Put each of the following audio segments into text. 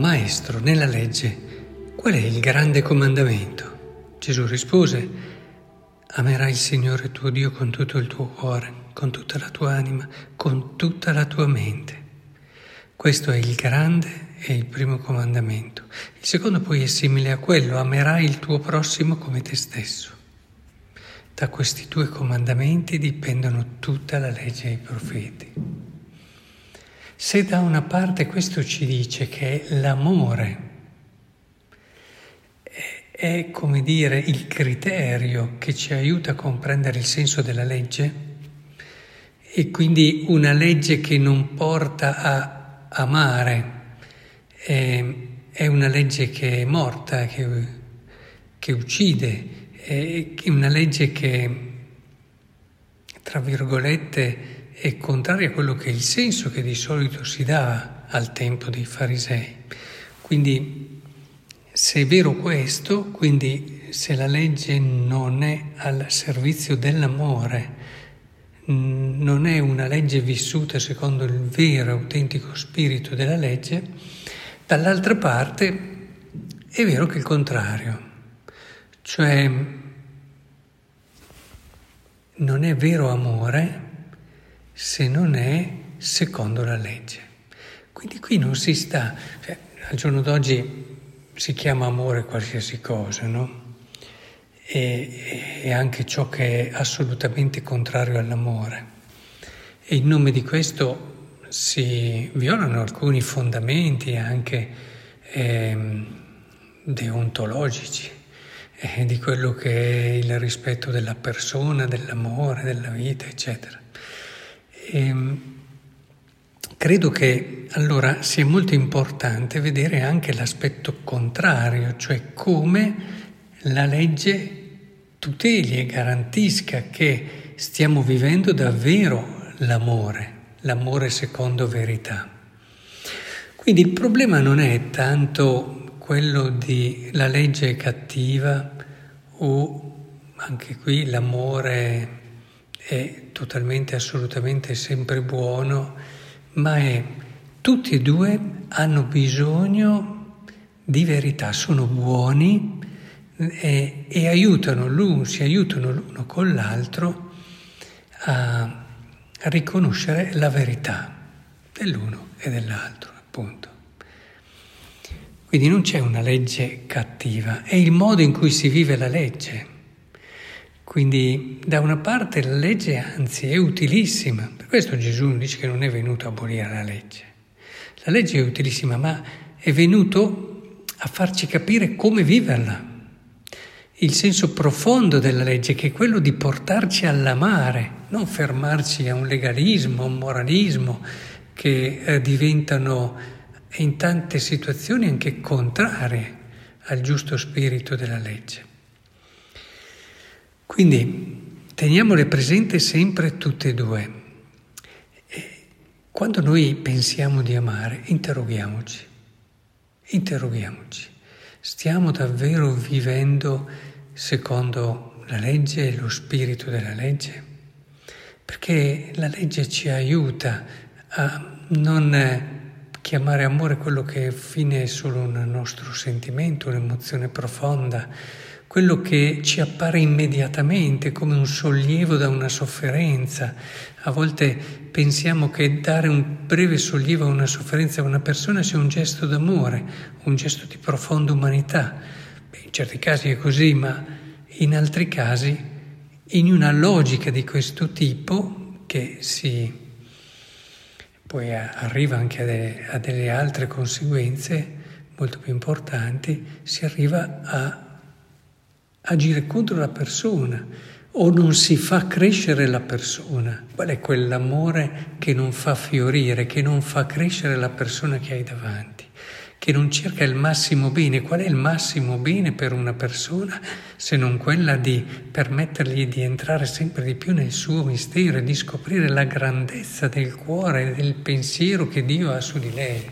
Maestro, nella legge, qual è il grande comandamento? Gesù rispose, amerai il Signore tuo Dio con tutto il tuo cuore, con tutta la tua anima, con tutta la tua mente. Questo è il grande e il primo comandamento. Il secondo poi è simile a quello, amerai il tuo prossimo come te stesso. Da questi due comandamenti dipendono tutta la legge e i profeti. Se da una parte questo ci dice che l'amore è, come dire, il criterio che ci aiuta a comprendere il senso della legge, e quindi una legge che non porta a amare, è, una legge che è morta, che, che uccide, è una legge che, tra virgolette, è contraria a quello che è il senso che di solito si dà al tempo dei farisei. Quindi, se è vero questo, quindi se la legge non è al servizio dell'amore, non è una legge vissuta secondo il vero, autentico spirito della legge, dall'altra parte è vero che è il contrario, cioè non è vero amore se non è secondo la legge. Quindi qui non si sta, cioè, al giorno d'oggi si chiama amore qualsiasi cosa, no? E, e anche ciò che è assolutamente contrario all'amore. E in nome di questo si violano alcuni fondamenti anche eh, deontologici eh, di quello che è il rispetto della persona, dell'amore, della vita, eccetera. E, ehm, credo che allora sia molto importante vedere anche l'aspetto contrario, cioè come la legge tuteli e garantisca che stiamo vivendo davvero l'amore, l'amore secondo verità. Quindi il problema non è tanto quello di la legge cattiva o anche qui l'amore è totalmente, assolutamente sempre buono, ma è tutti e due hanno bisogno di verità, sono buoni e, e aiutano l'uno, si aiutano l'uno con l'altro a riconoscere la verità dell'uno e dell'altro, appunto. Quindi non c'è una legge cattiva, è il modo in cui si vive la legge. Quindi da una parte la legge anzi è utilissima, per questo Gesù dice che non è venuto a abolire la legge. La legge è utilissima, ma è venuto a farci capire come viverla. Il senso profondo della legge, che è quello di portarci all'amare, non fermarci a un legalismo, a un moralismo che eh, diventano in tante situazioni anche contrarie al giusto spirito della legge. Quindi teniamole presente sempre tutte e due. Quando noi pensiamo di amare, interroghiamoci, interroghiamoci. Stiamo davvero vivendo secondo la legge e lo spirito della legge? Perché la legge ci aiuta a non chiamare amore quello che fine è solo un nostro sentimento, un'emozione profonda, quello che ci appare immediatamente come un sollievo da una sofferenza. A volte pensiamo che dare un breve sollievo a una sofferenza a una persona sia un gesto d'amore, un gesto di profonda umanità. Beh, in certi casi è così, ma in altri casi, in una logica di questo tipo che si poi arriva anche a delle, a delle altre conseguenze molto più importanti, si arriva a agire contro la persona o non si fa crescere la persona. Qual è quell'amore che non fa fiorire, che non fa crescere la persona che hai davanti? che non cerca il massimo bene. Qual è il massimo bene per una persona se non quella di permettergli di entrare sempre di più nel suo mistero e di scoprire la grandezza del cuore del pensiero che Dio ha su di lei?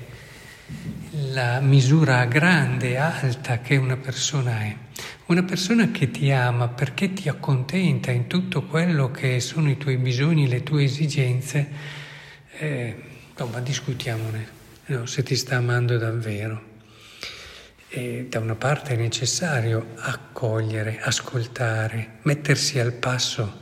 La misura grande, alta che una persona è. Una persona che ti ama perché ti accontenta in tutto quello che sono i tuoi bisogni, le tue esigenze, eh, insomma discutiamone no, se ti sta amando davvero. E da una parte è necessario accogliere, ascoltare, mettersi al passo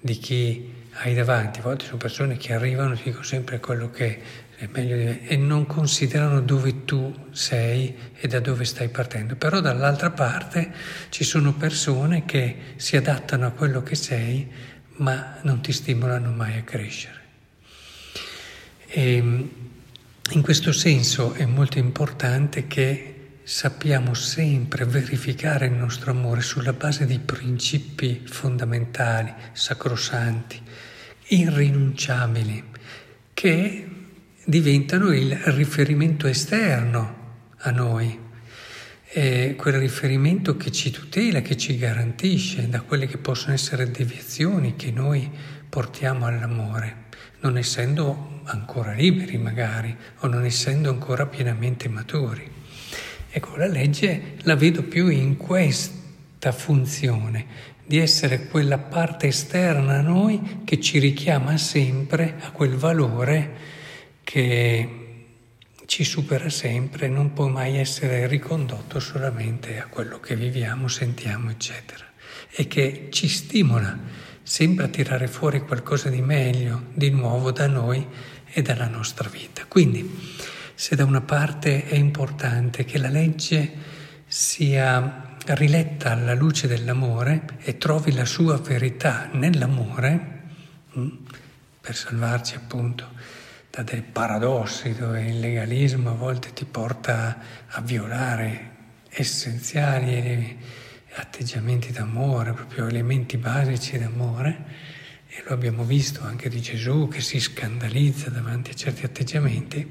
di chi hai davanti. A volte sono persone che arrivano, ti dico sempre quello che è meglio di me, e non considerano dove tu sei e da dove stai partendo. Però dall'altra parte ci sono persone che si adattano a quello che sei, ma non ti stimolano mai a crescere. E in questo senso è molto importante che sappiamo sempre verificare il nostro amore sulla base di principi fondamentali, sacrosanti, irrinunciabili, che diventano il riferimento esterno a noi, è quel riferimento che ci tutela, che ci garantisce da quelle che possono essere deviazioni che noi portiamo all'amore, non essendo ancora liberi magari o non essendo ancora pienamente maturi. Ecco, la legge la vedo più in questa funzione, di essere quella parte esterna a noi che ci richiama sempre a quel valore che ci supera sempre, non può mai essere ricondotto solamente a quello che viviamo, sentiamo, eccetera, e che ci stimola sempre a tirare fuori qualcosa di meglio, di nuovo da noi e dalla nostra vita. Quindi, se da una parte è importante che la legge sia riletta alla luce dell'amore e trovi la sua verità nell'amore, mm, per salvarci appunto da dei paradossi dove il legalismo a volte ti porta a violare essenziali atteggiamenti d'amore, proprio elementi basici d'amore, e lo abbiamo visto anche di Gesù che si scandalizza davanti a certi atteggiamenti,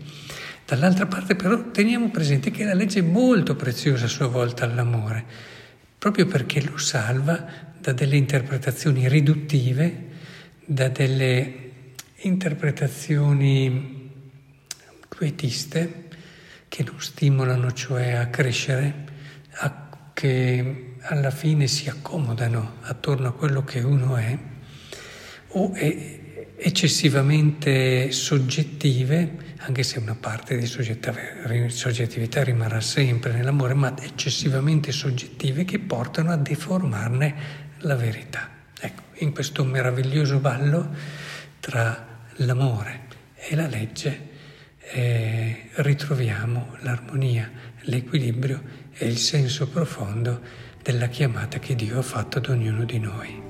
Dall'altra parte però teniamo presente che la legge è molto preziosa a sua volta all'amore, proprio perché lo salva da delle interpretazioni riduttive, da delle interpretazioni quietiste che non stimolano cioè a crescere, a che alla fine si accomodano attorno a quello che uno è, o eccessivamente soggettive anche se una parte di soggettività rimarrà sempre nell'amore, ma eccessivamente soggettive che portano a deformarne la verità. Ecco, in questo meraviglioso ballo tra l'amore e la legge eh, ritroviamo l'armonia, l'equilibrio e il senso profondo della chiamata che Dio ha fatto ad ognuno di noi.